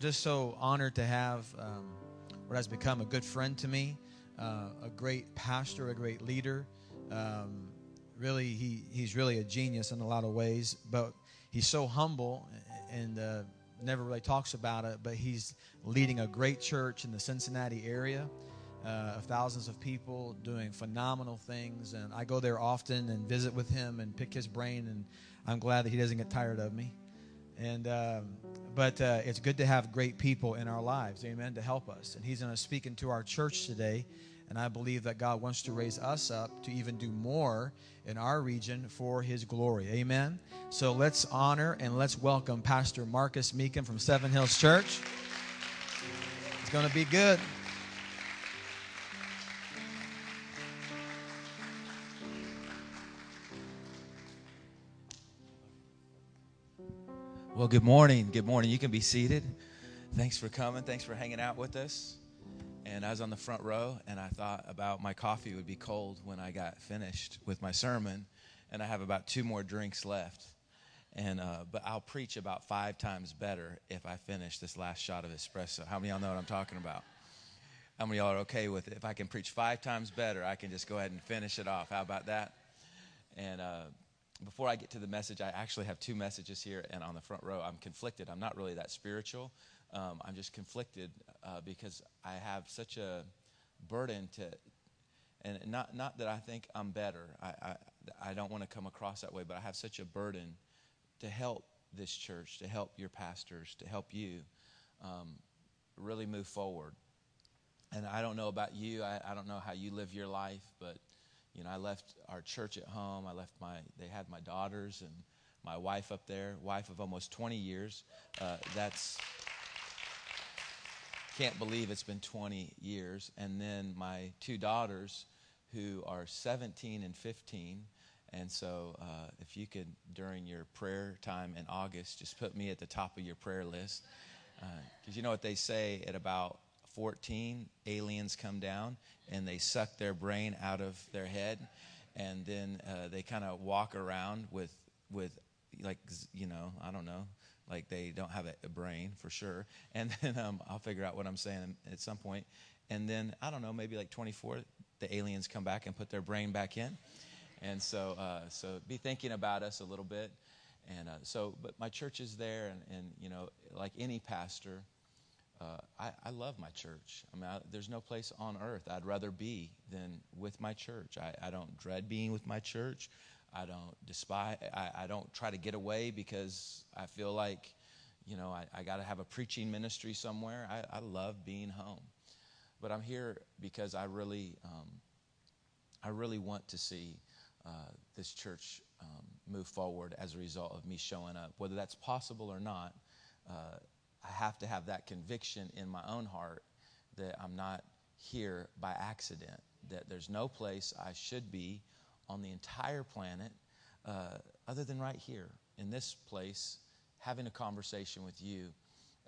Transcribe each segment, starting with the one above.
Just so honored to have um, what has become a good friend to me, uh, a great pastor, a great leader. Um, really, he, he's really a genius in a lot of ways, but he's so humble and uh, never really talks about it. But he's leading a great church in the Cincinnati area uh, of thousands of people doing phenomenal things. And I go there often and visit with him and pick his brain, and I'm glad that he doesn't get tired of me. And um, but uh, it's good to have great people in our lives, amen, to help us. And he's going to speak into our church today, and I believe that God wants to raise us up to even do more in our region for His glory, amen. So let's honor and let's welcome Pastor Marcus Mecum from Seven Hills Church. It's going to be good. Well, good morning. Good morning. You can be seated. Thanks for coming. Thanks for hanging out with us. And I was on the front row, and I thought about my coffee would be cold when I got finished with my sermon, and I have about two more drinks left. And uh, but I'll preach about five times better if I finish this last shot of espresso. How many of y'all know what I'm talking about? How many of y'all are okay with it? If I can preach five times better, I can just go ahead and finish it off. How about that? And uh, before I get to the message, I actually have two messages here, and on the front row, I'm conflicted. I'm not really that spiritual. Um, I'm just conflicted uh, because I have such a burden to, and not not that I think I'm better. I I, I don't want to come across that way, but I have such a burden to help this church, to help your pastors, to help you um, really move forward. And I don't know about you. I, I don't know how you live your life, but you know, I left our church at home. I left my, they had my daughters and my wife up there, wife of almost 20 years. Uh, that's, can't believe it's been 20 years. And then my two daughters who are 17 and 15. And so, uh, if you could, during your prayer time in August, just put me at the top of your prayer list. Because uh, you know what they say at about 14, aliens come down and they suck their brain out of their head, and then uh, they kind of walk around with with like you know I don't know like they don't have a, brain for sure, and then um, I'll figure out what I'm saying at some point, and then I don't know maybe like 24 the aliens come back and put their brain back in, and so uh, so be thinking about us a little bit, and uh, so but my church is there, and and you know like any pastor uh, I, I, love my church. I mean, I, there's no place on earth I'd rather be than with my church. I, I don't dread being with my church. I don't despise. I, don't try to get away because I feel like, you know, I, got to have a preaching ministry somewhere. I, love being home, but I'm here because I really, um, I really want to see uh, this church um, move forward as a result of me showing up, whether that's possible or not. Uh, I have to have that conviction in my own heart that I'm not here by accident, that there's no place I should be on the entire planet uh, other than right here in this place, having a conversation with you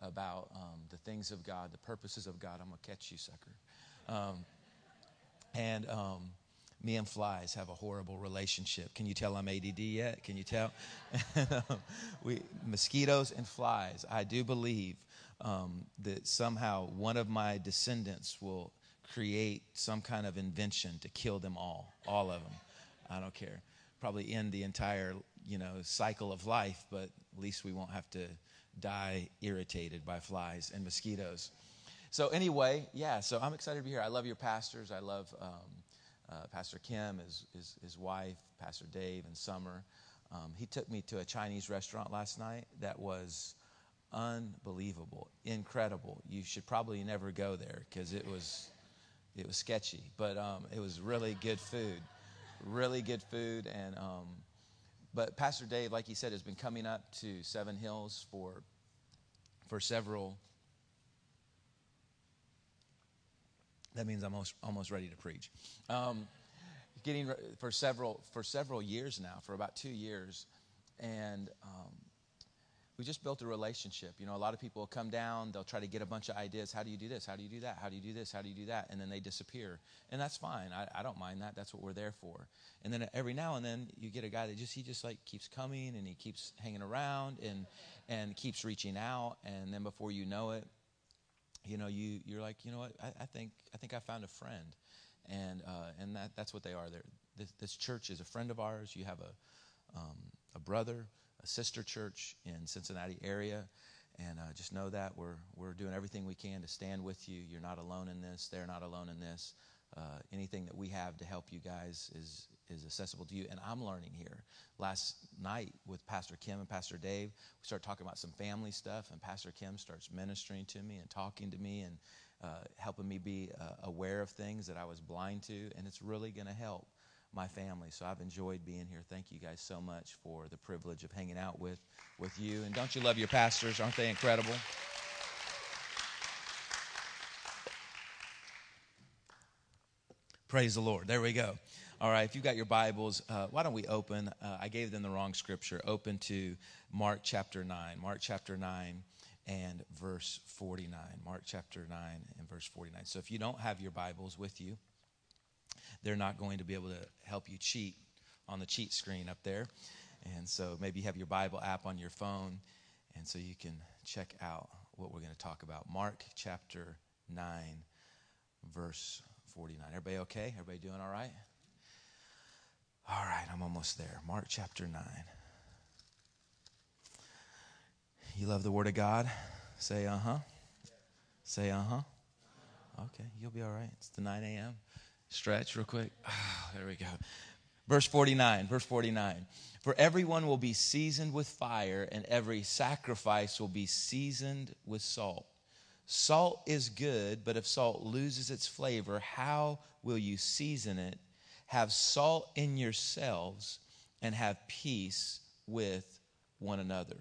about um, the things of God, the purposes of God. I'm going to catch you, sucker. Um, and um, me and flies have a horrible relationship. Can you tell I'm ADD yet? Can you tell? we mosquitoes and flies. I do believe um, that somehow one of my descendants will create some kind of invention to kill them all, all of them. I don't care. Probably end the entire you know cycle of life, but at least we won't have to die irritated by flies and mosquitoes. So anyway, yeah. So I'm excited to be here. I love your pastors. I love. Um, uh, Pastor Kim, his, his, his, wife, Pastor Dave, and Summer. Um, he took me to a Chinese restaurant last night that was unbelievable, incredible. You should probably never go there because it was it was sketchy, but um, it was really good food, really good food. And um, but Pastor Dave, like he said, has been coming up to Seven Hills for for several That means I'm almost, almost ready to preach. Um, getting for several for several years now, for about two years, and um, we just built a relationship. You know, a lot of people come down, they'll try to get a bunch of ideas. How do you do this? How do you do that? How do you do this? How do you do that? And then they disappear. And that's fine. I, I don't mind that. That's what we're there for. And then every now and then you get a guy that just, he just like keeps coming and he keeps hanging around and, and keeps reaching out. And then before you know it, you know, you, you're like, you know what? I, I think, I think I found a friend. And, uh, and that, that's what they are. They're, this, this church is a friend of ours. You have a, um, a brother a sister church in Cincinnati area. And uh, just know that we're, we're doing everything we can to stand with you. You're not alone in this. They're not alone in this. Uh, anything that we have to help you guys is, is accessible to you. And I'm learning here. Last night with Pastor Kim and Pastor Dave, we started talking about some family stuff, and Pastor Kim starts ministering to me and talking to me and uh, helping me be uh, aware of things that I was blind to. And it's really going to help my family. So I've enjoyed being here. Thank you guys so much for the privilege of hanging out with, with you. And don't you love your pastors? Aren't they incredible? Praise the Lord. There we go. All right, if you've got your Bibles, uh, why don't we open? Uh, I gave them the wrong scripture. Open to Mark chapter 9. Mark chapter 9 and verse 49. Mark chapter 9 and verse 49. So if you don't have your Bibles with you, they're not going to be able to help you cheat on the cheat screen up there. And so maybe you have your Bible app on your phone, and so you can check out what we're going to talk about. Mark chapter 9, verse 49. Everybody okay? Everybody doing all right? All right, I'm almost there. Mark chapter 9. You love the Word of God? Say uh huh. Say uh huh. Okay, you'll be all right. It's the 9 a.m. Stretch real quick. Oh, there we go. Verse 49, verse 49. For everyone will be seasoned with fire, and every sacrifice will be seasoned with salt. Salt is good, but if salt loses its flavor, how will you season it? Have salt in yourselves and have peace with one another.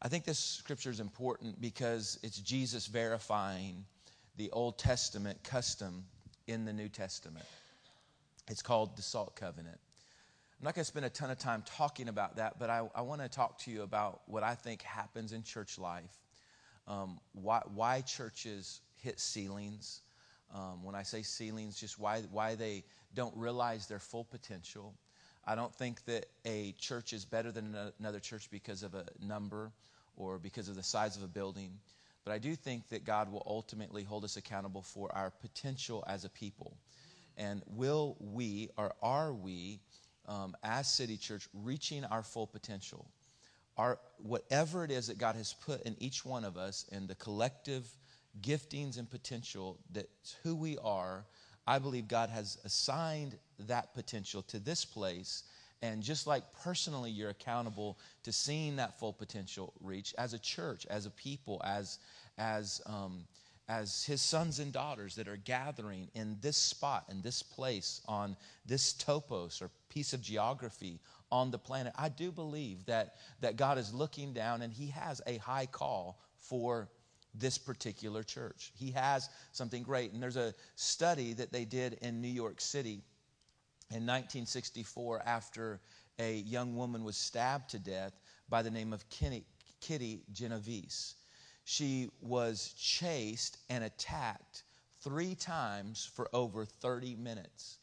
I think this scripture is important because it's Jesus verifying the Old Testament custom in the New Testament. It's called the Salt Covenant. I'm not going to spend a ton of time talking about that, but I, I want to talk to you about what I think happens in church life, um, why, why churches hit ceilings. Um, when I say ceilings, just why, why they don't realize their full potential. I don't think that a church is better than another church because of a number or because of the size of a building. But I do think that God will ultimately hold us accountable for our potential as a people. And will we, or are we, um, as City Church, reaching our full potential? Our, whatever it is that God has put in each one of us and the collective giftings and potential that's who we are, I believe God has assigned that potential to this place and just like personally, you're accountable to seeing that full potential reach as a church, as a people, as, as, um, as his sons and daughters that are gathering in this spot, in this place, on this topos or piece of geography on the planet. I do believe that, that God is looking down and he has a high call for this particular church. He has something great. And there's a study that they did in New York City in 1964 after a young woman was stabbed to death by the name of Kitty, Kitty Genovese. She was chased and attacked three times for over 30 minutes.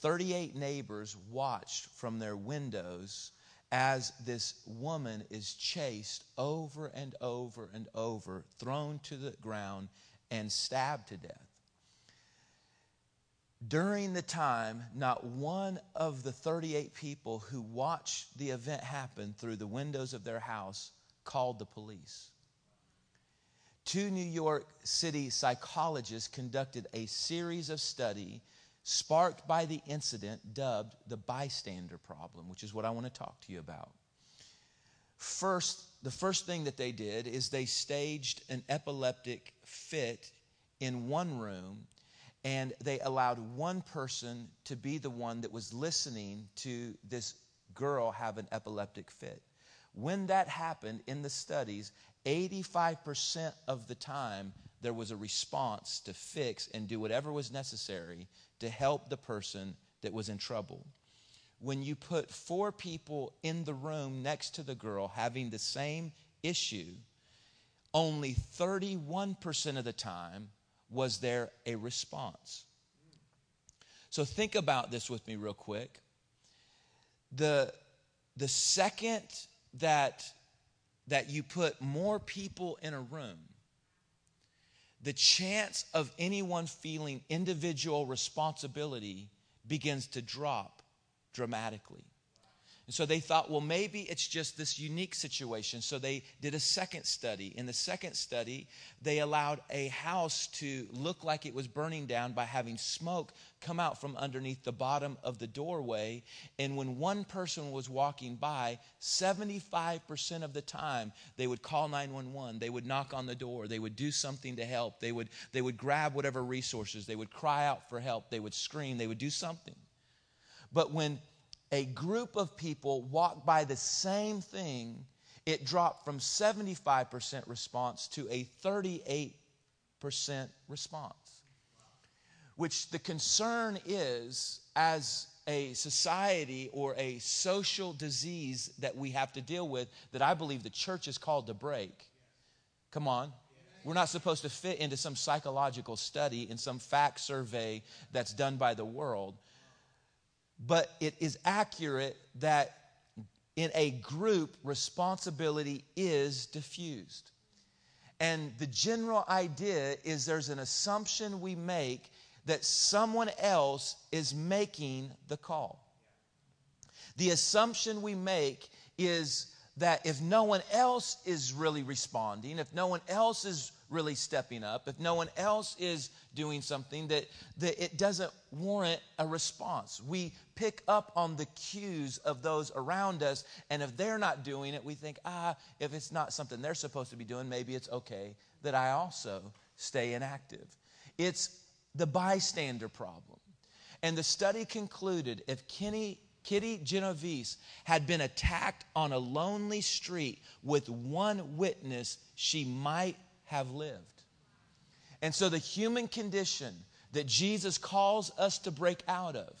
38 neighbors watched from their windows as this woman is chased over and over and over, thrown to the ground, and stabbed to death. During the time, not one of the 38 people who watched the event happen through the windows of their house called the police. Two New York City psychologists conducted a series of study sparked by the incident dubbed the bystander problem, which is what I want to talk to you about. First, the first thing that they did is they staged an epileptic fit in one room and they allowed one person to be the one that was listening to this girl have an epileptic fit. When that happened in the studies, 85% of the time there was a response to fix and do whatever was necessary to help the person that was in trouble. When you put four people in the room next to the girl having the same issue, only 31% of the time was there a response. So think about this with me real quick. The, the second that, that you put more people in a room, the chance of anyone feeling individual responsibility begins to drop dramatically. And so they thought, well, maybe it's just this unique situation. So they did a second study. In the second study, they allowed a house to look like it was burning down by having smoke come out from underneath the bottom of the doorway. And when one person was walking by, 75% of the time, they would call 911. They would knock on the door. They would do something to help. They would, they would grab whatever resources. They would cry out for help. They would scream. They would do something. But when a group of people walked by the same thing, it dropped from 75% response to a 38% response. Which the concern is, as a society or a social disease that we have to deal with, that I believe the church is called to break. Come on. We're not supposed to fit into some psychological study in some fact survey that's done by the world but it is accurate that in a group, responsibility is diffused. And the general idea is there's an assumption we make that someone else is making the call. The assumption we make is that if no one else is really responding, if no one else is really stepping up, if no one else is doing something, that, that it doesn't warrant a response. We pick up on the cues of those around us, and if they're not doing it, we think, ah, if it's not something they're supposed to be doing, maybe it's okay that I also stay inactive. It's the bystander problem. And the study concluded if Kenny Kitty Genovese had been attacked on a lonely street with one witness, she might have lived. And so, the human condition that Jesus calls us to break out of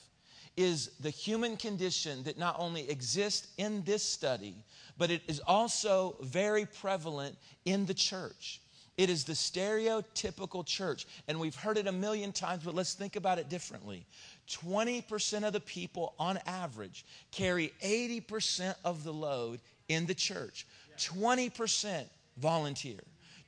is the human condition that not only exists in this study, but it is also very prevalent in the church. It is the stereotypical church. And we've heard it a million times, but let's think about it differently. 20% of the people on average carry 80% of the load in the church, 20% volunteer.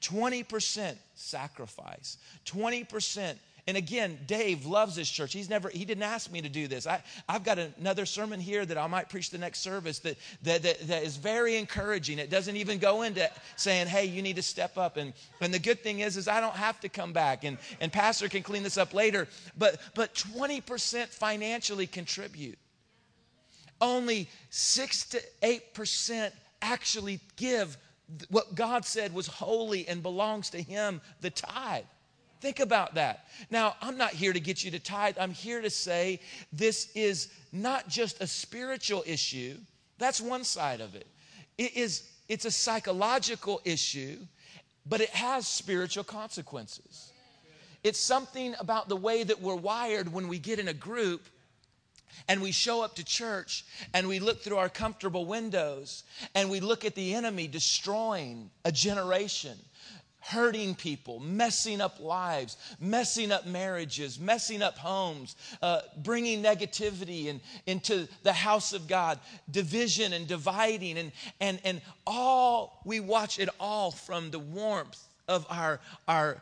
20% sacrifice, 20% and again, Dave loves this church. He's never, he didn't ask me to do this. I, I've got another sermon here that I might preach the next service that, that, that, that is very encouraging. It doesn't even go into saying, hey, you need to step up. And, and the good thing is, is I don't have to come back. And, and Pastor can clean this up later. But, but 20% financially contribute. Only 6 to 8% actually give what God said was holy and belongs to Him, the tithe. Think about that. Now, I'm not here to get you to tithe. I'm here to say this is not just a spiritual issue. That's one side of it. It is it's a psychological issue, but it has spiritual consequences. It's something about the way that we're wired when we get in a group and we show up to church and we look through our comfortable windows and we look at the enemy destroying a generation, hurting people, messing up lives, messing up marriages, messing up homes, uh, bringing negativity in, into the house of God, division and dividing, and, and, and all, we watch it all from the warmth of our, our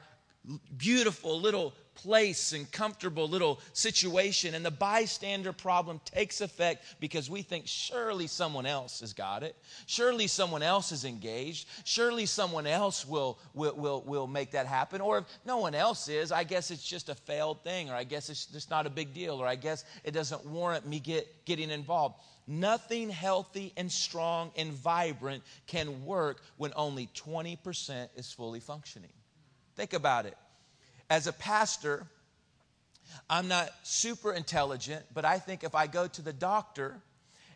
beautiful little place and comfortable little situation. And the bystander problem takes effect because we think surely someone else has got it. Surely someone else is engaged. Surely someone else will, will, will, will make that happen. Or if no one else is, I guess it's just a failed thing, or I guess it's just not a big deal, or I guess it doesn't warrant me get, getting involved. Nothing healthy and strong and vibrant can work when only 20% is fully functioning. Think about it as a pastor, I'm not super intelligent, but I think if I go to the doctor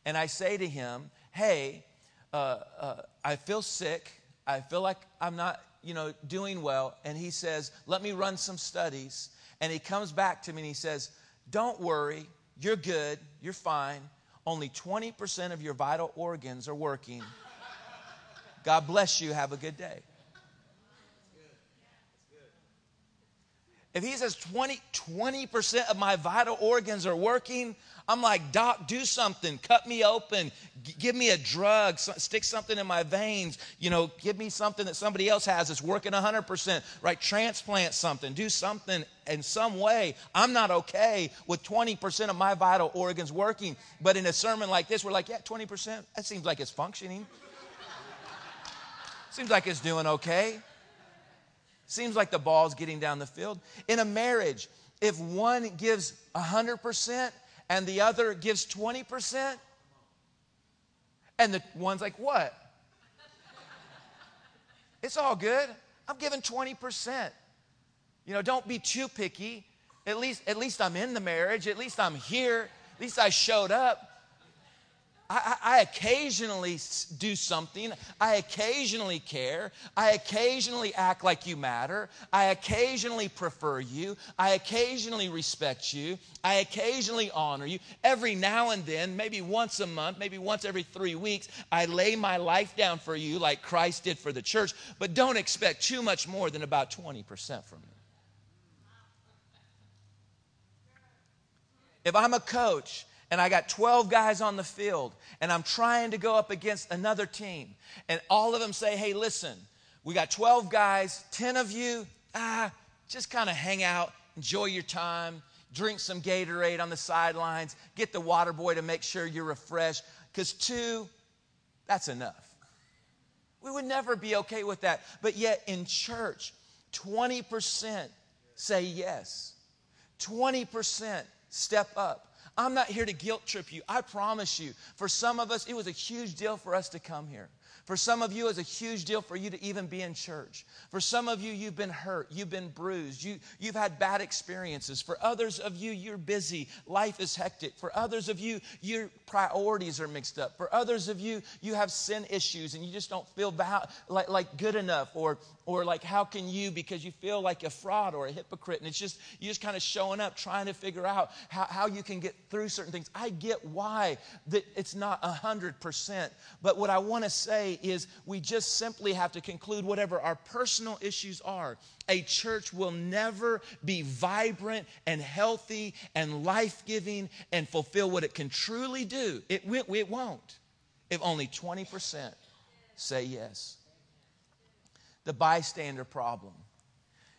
and I say to him, hey, uh, uh, I feel sick, I feel like I'm not, you know, doing well, and he says, let me run some studies, and he comes back to me and he says, don't worry, you're good, you're fine, only 20% of your vital organs are working. God bless you. Have a good day. If he says 20, 20% of my vital organs are working, I'm like, Doc, do something. Cut me open. G- give me a drug. stick something in my veins. You know, give me something that somebody else has that's working 100%. Right? Transplant something. Do something in some way. I'm not okay with 20% of my vital organs working. But in a sermon like this, we're like, yeah, 20%. That seems like it's functioning. seems like it's doing okay. Seems like the ball's getting down the field. In a marriage, if one gives 100% and the other gives 20%, and the one's like, What? It's all good. I'm giving 20%. You know, don't be too picky. At least, at least I'm in the marriage. At least I'm here. At least I showed up. I, I, occasionally do something. I occasionally care. I occasionally act like you matter. I occasionally prefer you. I occasionally respect you. I occasionally honor you. Every now and then, maybe once a month, maybe once every three weeks, I lay my life down for you like Christ did for the church. But don't expect too much more than about 20% from me. If I'm a coach and I got 12 guys on the field and I'm trying to go up against another team and all of them say, hey, listen, we got 12 guys, 10 of you, ah, just kind of hang out, enjoy your time, drink some Gatorade on the sidelines, get the water boy to make sure you're refreshed, because two, that's enough. We would never be okay with that. But yet in church, 20% say yes, 20% step up. I'm not here to guilt trip you. I promise you. For some of us, it was a huge deal for us to come here. For some of you, it's a huge deal for you to even be in church. For some of you, you've been hurt, you've been bruised, you, you've had bad experiences. For others of you, you're busy, life is hectic. For others of you, your priorities are mixed up. For others of you, you have sin issues and you just don't feel like, like good enough, or, or like, how can you, because you feel like a fraud or a hypocrite, and it's just, you're just kind of showing up trying to figure out how, how you can get through certain things. I get why that it's not 100%, but what I want to say is we just simply have to conclude whatever our personal issues are. A church will never be vibrant and healthy and life giving and fulfill what it can truly do. It, it won't if only 20% say yes. The bystander problem.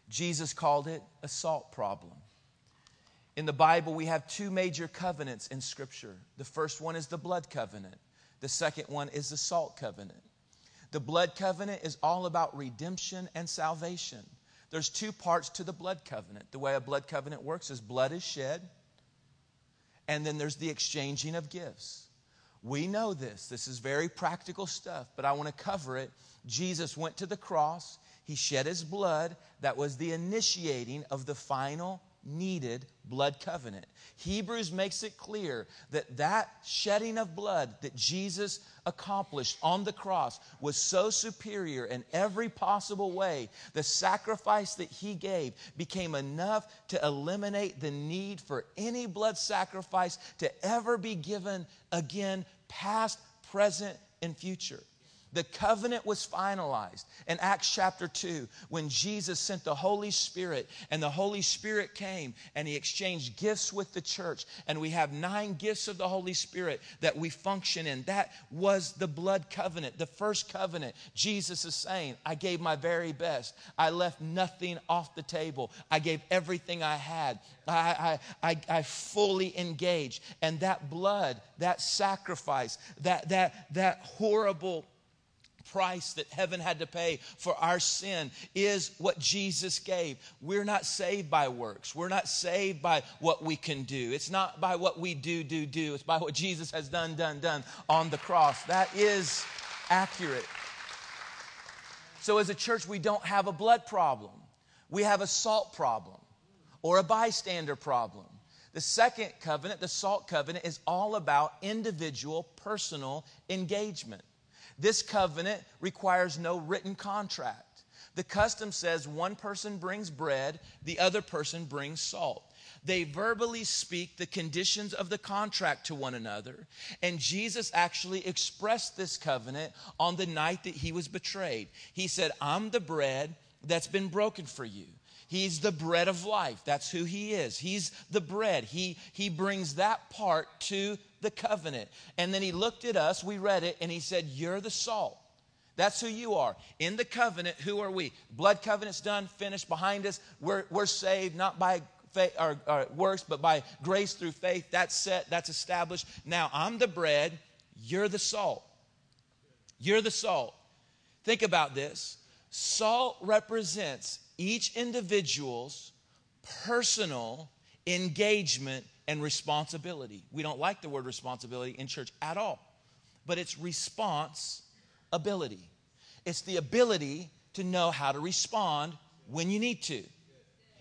Jesus called it a salt problem. In the Bible, we have two major covenants in Scripture. The first one is the blood covenant, the second one is the salt covenant. The blood covenant is all about redemption and salvation. There's two parts to the blood covenant. The way a blood covenant works is blood is shed, and then there's the exchanging of gifts. We know this. This is very practical stuff, but I want to cover it. Jesus went to the cross, he shed his blood. That was the initiating of the final needed blood covenant. Hebrews makes it clear that that shedding of blood that Jesus accomplished on the cross was so superior in every possible way. The sacrifice that he gave became enough to eliminate the need for any blood sacrifice to ever be given again, past, present, and future. The covenant was finalized in Acts chapter 2 when Jesus sent the Holy Spirit, and the Holy Spirit came and he exchanged gifts with the church. And we have nine gifts of the Holy Spirit that we function in. That was the blood covenant, the first covenant. Jesus is saying, I gave my very best. I left nothing off the table, I gave everything I had. I, I, I, I fully engaged. And that blood, that sacrifice, that, that, that horrible price that heaven had to pay for our sin is what Jesus gave. We're not saved by works. We're not saved by what we can do. It's not by what we do, do, do. It's by what Jesus has done, done, done on the cross. That is accurate. So, as a church, we don't have a blood problem, we have a salt problem or a bystander problem. The second covenant, the salt covenant, is all about individual, personal engagement. This covenant requires no written contract. The custom says one person brings bread, the other person brings salt. They verbally speak the conditions of the contract to one another. And Jesus actually expressed this covenant on the night that he was betrayed. He said, I'm the bread that's been broken for you. He's the bread of life. That's who he is. He's the bread. He, he brings that part to the covenant. And then he looked at us, we read it, and he said, You're the salt. That's who you are. In the covenant, who are we? Blood covenant's done, finished, behind us. We're, we're saved not by faith, or, or works, but by grace through faith. That's set, that's established. Now, I'm the bread, you're the salt. You're the salt. Think about this. Salt represents each individual's personal engagement and responsibility. We don't like the word responsibility in church at all, but it's response ability. It's the ability to know how to respond when you need to.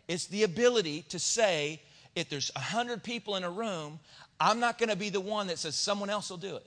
It's the ability to say, if there's a hundred people in a room, I'm not going to be the one that says someone else will do it.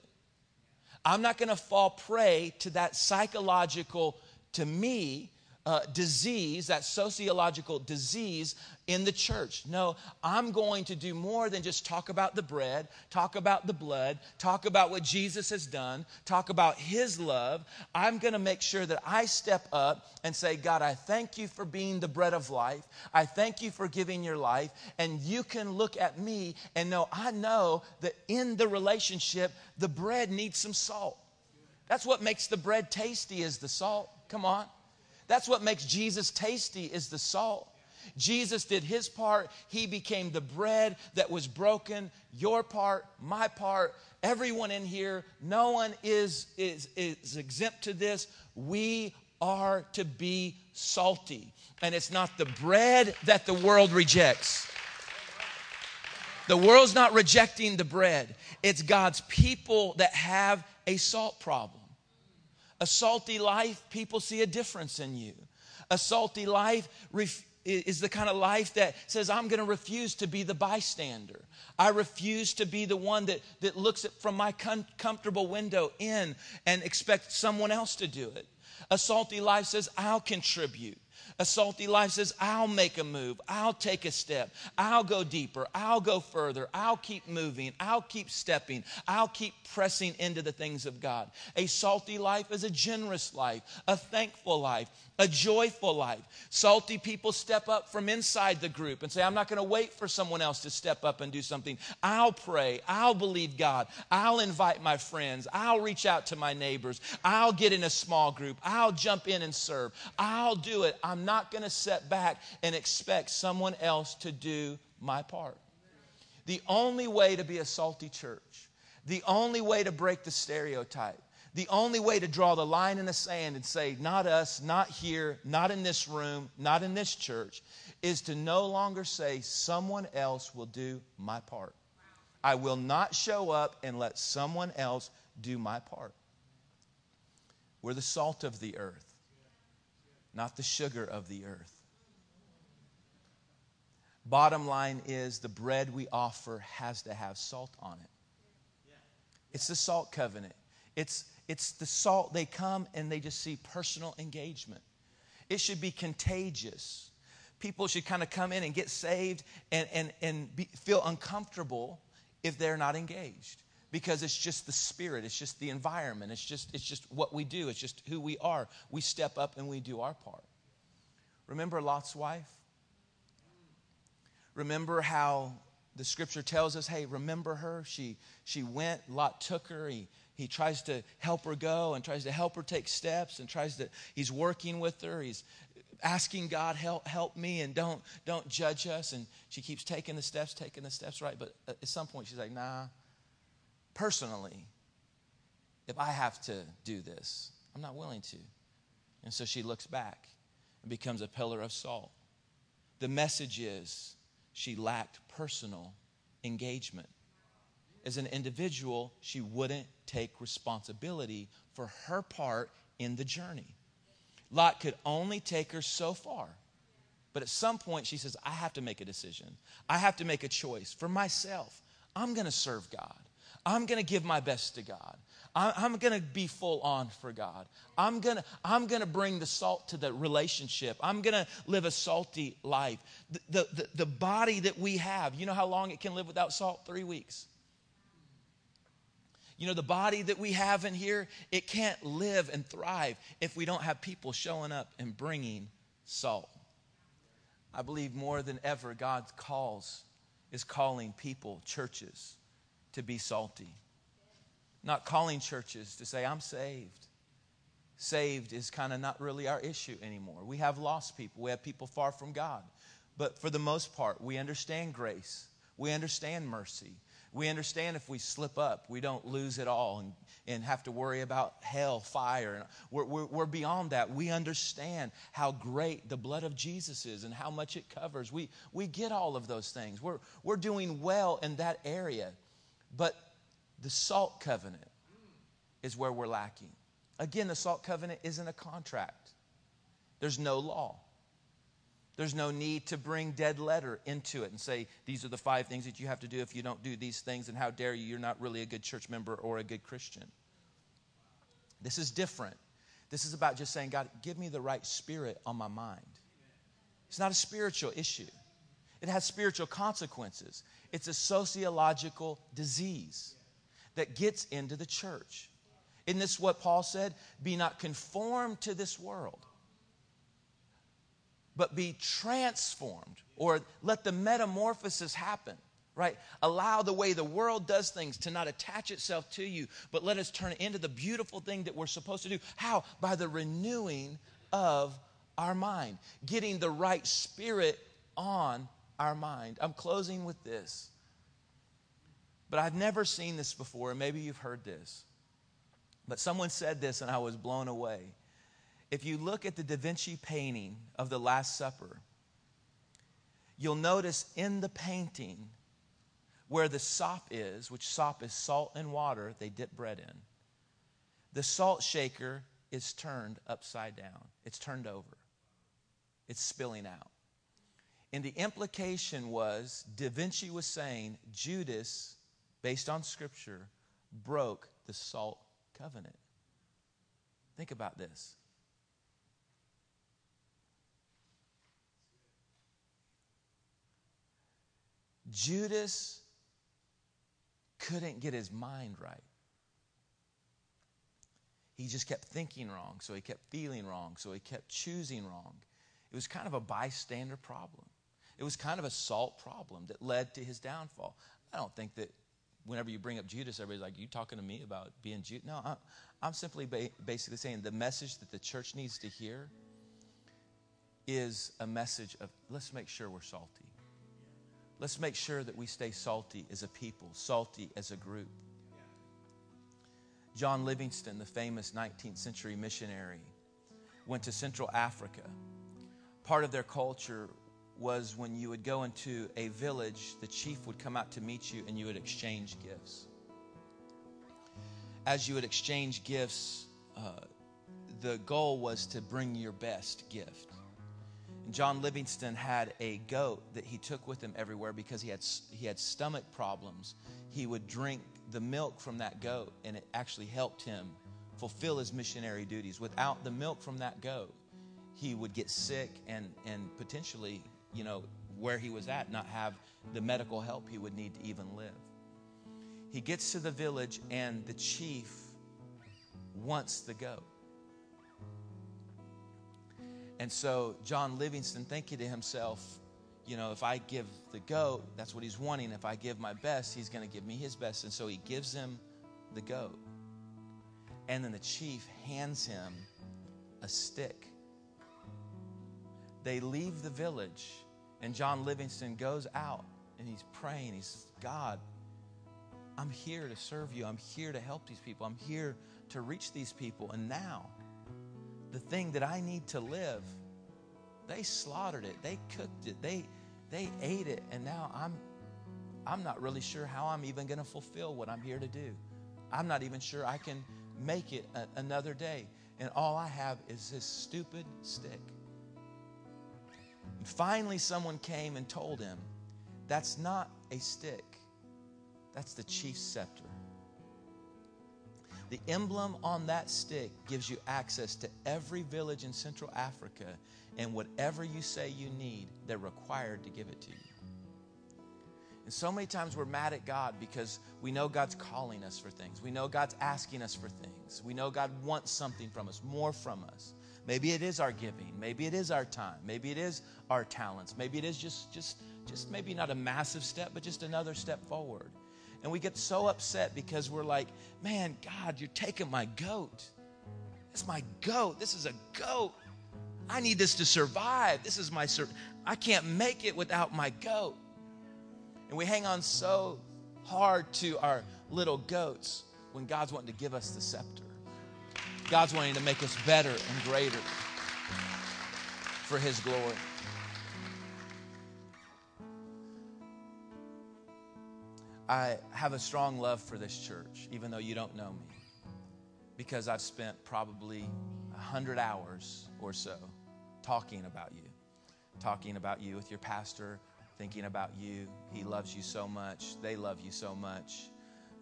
I'm not going to fall prey to that psychological, to me, uh, disease, that sociological disease in the church. No, I'm going to do more than just talk about the bread, talk about the blood, talk about what Jesus has done, talk about his love. I'm going to make sure that I step up and say, God, I thank you for being the bread of life. I thank you for giving your life. And you can look at me and know, I know that in the relationship, the bread needs some salt. That's what makes the bread tasty is the salt. Come on. That's what makes Jesus tasty is the salt. Jesus did his part. He became the bread that was broken. Your part, my part, everyone in here, no one is, is, is exempt to this. We are to be salty. And it's not the bread that the world rejects. The world's not rejecting the bread, it's God's people that have a salt problem. A salty life, people see a difference in you. A salty life ref- is the kind of life that says, I'm going to refuse to be the bystander. I refuse to be the one that, that looks at, from my com- comfortable window in and expects someone else to do it. A salty life says, I'll contribute. A salty life says, I'll make a move. I'll take a step. I'll go deeper. I'll go further. I'll keep moving. I'll keep stepping. I'll keep pressing into the things of God. A salty life is a generous life, a thankful life, a joyful life. Salty people step up from inside the group and say, I'm not going to wait for someone else to step up and do something. I'll pray. I'll believe God. I'll invite my friends. I'll reach out to my neighbors. I'll get in a small group. I'll jump in and serve. I'll do it. I'm not going to set back and expect someone else to do my part. The only way to be a salty church, the only way to break the stereotype, the only way to draw the line in the sand and say, not us, not here, not in this room, not in this church, is to no longer say, someone else will do my part. I will not show up and let someone else do my part. We're the salt of the earth, not the sugar of the earth. Bottom line is the bread we offer has to have salt on it. It's the salt covenant. It's, it's the salt. They come and they just see personal engagement. It should be contagious. People should kind of come in and get saved and, and, and be, feel uncomfortable if they're not engaged because it's just the spirit it's just the environment it's just it's just what we do it's just who we are we step up and we do our part remember lot's wife remember how the scripture tells us hey remember her she she went lot took her he he tries to help her go and tries to help her take steps and tries to he's working with her he's asking god help help me and don't don't judge us and she keeps taking the steps taking the steps right but at some point she's like nah personally, if I have to do this, I'm not willing to. And so she looks back and becomes a pillar of salt. The message is she lacked personal engagement. As an individual, she wouldn't take responsibility for her part in the journey. Lot could only take her so far. But at some point, she says, I have to make a decision. I have to make a choice for myself. I'm going to serve God. I'm going to give my best to God. I'm going to be full on for God. I'm going to I'm going to bring the salt to the relationship. I'm going to live a salty life. The, the, the, the body that we have, you know how long it can live without salt? Three weeks. You know, the body that we have in here, it can't live and thrive if we don't have people showing up and bringing salt. I believe more than ever, God's calls is calling people, churches, to be salty. Not calling churches to say, I'm saved. Saved is kind of not really our issue anymore. We have lost people, we have people far from God. But for the most part, we understand grace, we understand mercy. We understand if we slip up, we don't lose it all and, and have to worry about hell, fire. We're, we're, we're beyond that. We understand how great the blood of Jesus is and how much it covers. We, we get all of those things. We're, we're doing well in that area. But the salt covenant is where we're lacking. Again, the salt covenant isn't a contract, there's no law. There's no need to bring dead letter into it and say, these are the five things that you have to do if you don't do these things, and how dare you, you're not really a good church member or a good Christian. This is different. This is about just saying, God, give me the right spirit on my mind. It's not a spiritual issue, it has spiritual consequences. It's a sociological disease that gets into the church. Isn't this what Paul said? Be not conformed to this world, but be transformed, or let the metamorphosis happen, right? Allow the way the world does things to not attach itself to you, but let us turn it into the beautiful thing that we're supposed to do. How? By the renewing of our mind, getting the right spirit on our mind. I'm closing with this. But I've never seen this before, and maybe you've heard this. But someone said this, and I was blown away. If you look at the Da Vinci painting of the Last Supper, you'll notice in the painting where the sop is, which sop is salt and water they dip bread in, the salt shaker is turned upside down. It's turned over. It's spilling out. And the implication was Da Vinci was saying Judas based on Scripture, broke the salt covenant. Think about this. Judas couldn't get his mind right. He just kept thinking wrong, so he kept feeling wrong, so he kept choosing wrong. It was kind of a bystander problem. It was kind of a salt problem that led to his downfall. I don't think that whenever you bring up Judas, everybody's like, You talking to me about being Judas? No, I'm, I'm simply ba- basically saying the message that the church needs to hear is a message of let's make sure we're salty. Let's make sure that we stay salty as a people, salty as a group. John Livingston, the famous 19th century missionary, went to Central Africa. Part of their culture was when you would go into a village, the chief would come out to meet you and you would exchange gifts. As you would exchange gifts, uh, the goal was to bring your best gift. And John Livingston had a goat that he took with him everywhere because he had, he had stomach problems. He would drink the milk from that goat, and it actually helped him fulfill his missionary duties. Without the milk from that goat, he would get sick and, and potentially you know, where he was at, not have the medical help he would need to even live. He gets to the village, and the chief wants the goat. And so John Livingston thinking to himself, you know, if I give the goat, that's what he's wanting. If I give my best, he's going to give me his best. And so he gives him the goat. And then the chief hands him a stick. They leave the village and John Livingston goes out and he's praying. He's, God, I'm here to serve you. I'm here to help these people. I'm here to reach these people. And now, the thing that I need to live, they slaughtered it. They cooked it. They, they ate it. And now I'm, I'm not really sure how I'm even going to fulfill what I'm here to do. I'm not even sure I can make it a, another day. And all I have is this stupid stick. And finally, someone came and told him, That's not a stick, that's the chief's scepter. The emblem on that stick gives you access to every village in Central Africa, and whatever you say you need, they're required to give it to you. And so many times we're mad at God because we know God's calling us for things. We know God's asking us for things. We know God wants something from us, more from us. Maybe it is our giving. Maybe it is our time. Maybe it is our talents. Maybe it is just just just maybe not a massive step, but just another step forward. And we get so upset because we're like, "Man, God, you're taking my goat. It's my goat. This is a goat. I need this to survive. This is my sur- I can't make it without my goat." And we hang on so hard to our little goats when God's wanting to give us the scepter. God's wanting to make us better and greater for His glory. I have a strong love for this church, even though you don't know me, because I've spent probably 100 hours or so talking about you, talking about you with your pastor, thinking about you. He loves you so much. They love you so much.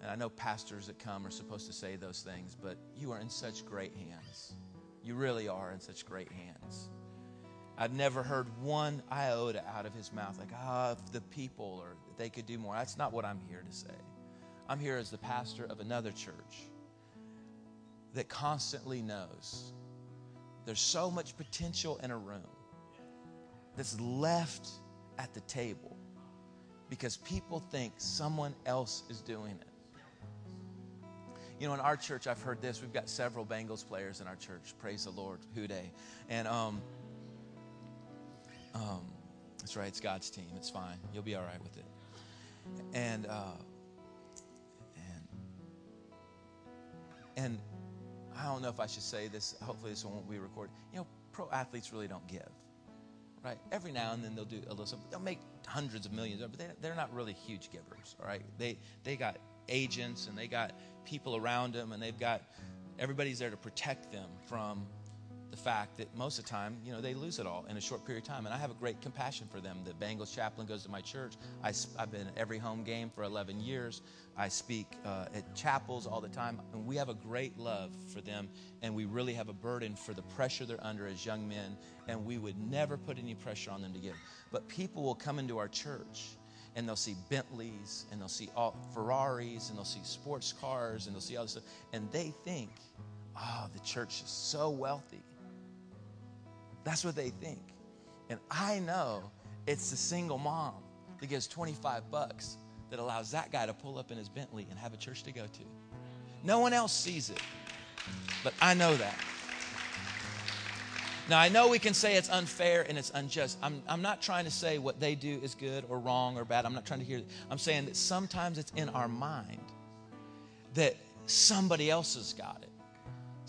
And I know pastors that come are supposed to say those things, but you are in such great hands. You really are in such great hands. I've never heard one iota out of his mouth, like, ah, if the people or they could do more. That's not what I'm here to say. I'm here as the pastor of another church that constantly knows there's so much potential in a room that's left at the table because people think someone else is doing it. You know, in our church, I've heard this. We've got several Bengals players in our church. Praise the Lord. Who Dey. And um, um, that's right. It's God's team. It's fine. You'll be all right with it. And uh, and and I don't know if I should say this. Hopefully, this won't be recorded. You know, pro athletes really don't give right? Every now and then they'll do a little something. They'll make hundreds of millions, but they, they're not really huge givers, all right? They, they got agents and they got people around them and they've got everybody's there to protect them from the fact that most of the time, you know, they lose it all in a short period of time. And I have a great compassion for them. The Bengals chaplain goes to my church. I, have been at every home game for 11 years. I speak uh, at chapels all the time. And we have a great love for them. And we really have a burden for the pressure they're under as young men. And we would never put any pressure on them to give. But people will come into our church and they'll see Bentleys and they'll see all Ferraris and they'll see sports cars and they'll see all this stuff. And they think, oh, the church is so wealthy. That's what they think. And I know it's the single mom that gives 25 bucks that allows that guy to pull up in his Bentley and have a church to go to. No one else sees it, but I know that. Now, I know we can say it's unfair and it's unjust. I'm, I'm not trying to say what they do is good or wrong or bad. I'm not trying to hear. I'm saying that sometimes it's in our mind that somebody else has got it.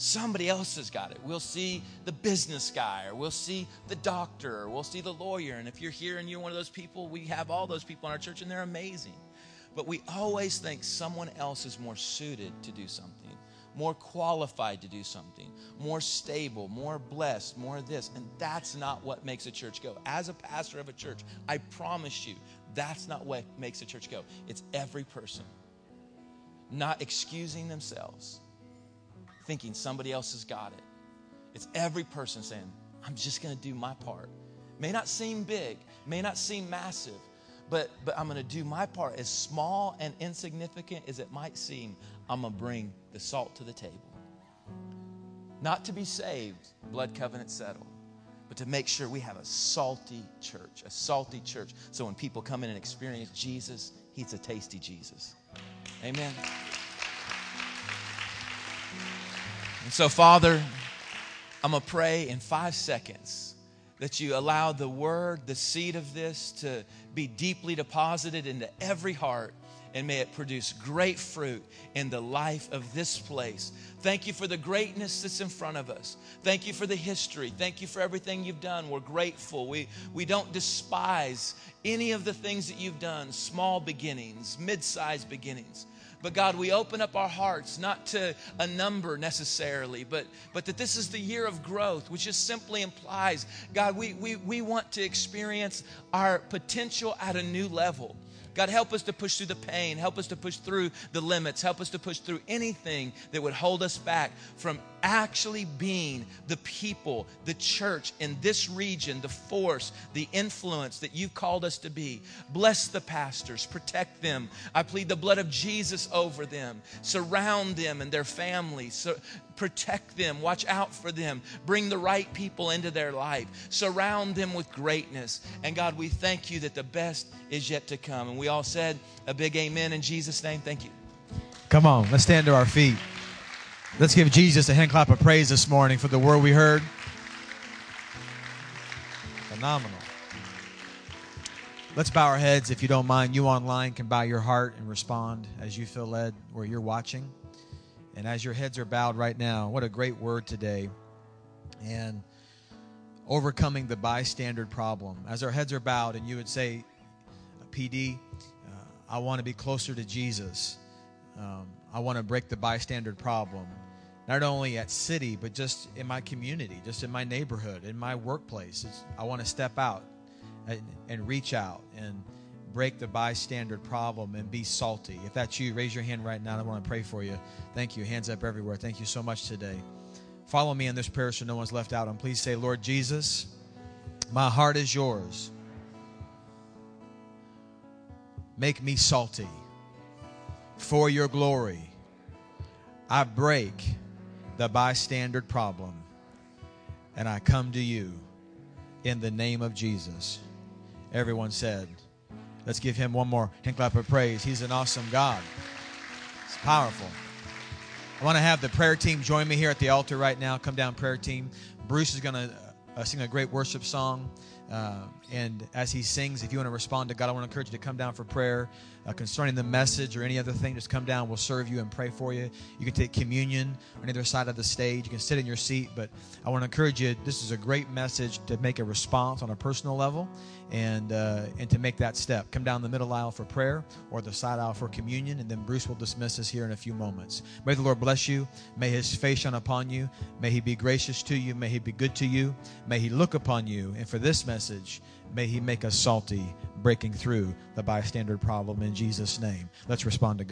Somebody else has got it. We'll see the business guy, or we'll see the doctor, or we'll see the lawyer. And if you're here and you're one of those people, we have all those people in our church, and they're amazing. But we always think someone else is more suited to do something, more qualified to do something, more stable, more blessed, more this. And that's not what makes a church go. As a pastor of a church, I promise you, that's not what makes a church go. It's every person not excusing themselves thinking somebody else has got it. It's every person saying, I'm just going to do my part. May not seem big, may not seem massive, but, but I'm going to do my part. As small and insignificant as it might seem, I'm going to bring the salt to the table. Not to be saved, blood covenant settled, but to make sure we have a salty church, a salty church. So when people come in and experience Jesus, he's a tasty Jesus. Amen. And so, Father, I'm going to pray in five seconds that you allow the word, the seed of this, to be deeply deposited into every heart and may it produce great fruit in the life of this place. Thank you for the greatness that's in front of us. Thank you for the history. Thank you for everything you've done. We're grateful. We, we don't despise any of the things that you've done small beginnings, mid sized beginnings. But God, we open up our hearts not to a number necessarily, but, but that this is the year of growth, which just simply implies, God, we, we, we want to experience our potential at a new level. God, help us to push through the pain. Help us to push through the limits. Help us to push through anything that would hold us back from actually being the people, the church in this region, the force, the influence that you've called us to be. Bless the pastors, protect them. I plead the blood of Jesus over them. Surround them and their families. So protect them, watch out for them, bring the right people into their life, surround them with greatness. And God, we thank you that the best is yet to come. And we all said a big amen in Jesus' name. Thank you. Come on, let's stand to our feet. Let's give Jesus a hand clap of praise this morning for the word we heard. Phenomenal. Let's bow our heads if you don't mind. You online can bow your heart and respond as you feel led where you're watching. And as your heads are bowed right now, what a great word today. And overcoming the bystander problem. As our heads are bowed, and you would say, PD, uh, I want to be closer to Jesus. Um, I want to break the bystander problem, not only at city, but just in my community, just in my neighborhood, in my workplace. It's, I want to step out and, and reach out and break the bystander problem and be salty. If that's you, raise your hand right now. I want to pray for you. Thank you. Hands up everywhere. Thank you so much today. Follow me in this prayer so no one's left out. And please say, Lord Jesus, my heart is yours. Make me salty for your glory. I break the bystander problem and I come to you in the name of Jesus. Everyone said, let's give him one more hand clap of praise. He's an awesome God. It's powerful. I want to have the prayer team join me here at the altar right now. Come down, prayer team. Bruce is going to uh, sing a great worship song. Uh, and as he sings, if you want to respond to God, I want to encourage you to come down for prayer uh, concerning the message or any other thing. Just come down. We'll serve you and pray for you. You can take communion on either side of the stage. You can sit in your seat. But I want to encourage you. This is a great message to make a response on a personal level and uh, and to make that step. Come down the middle aisle for prayer or the side aisle for communion, and then Bruce will dismiss us here in a few moments. May the Lord bless you. May His face shine upon you. May He be gracious to you. May He be good to you. May He look upon you. And for this message, may He make us salty, breaking through the bystander problem in Jesus' name. Let's respond to God.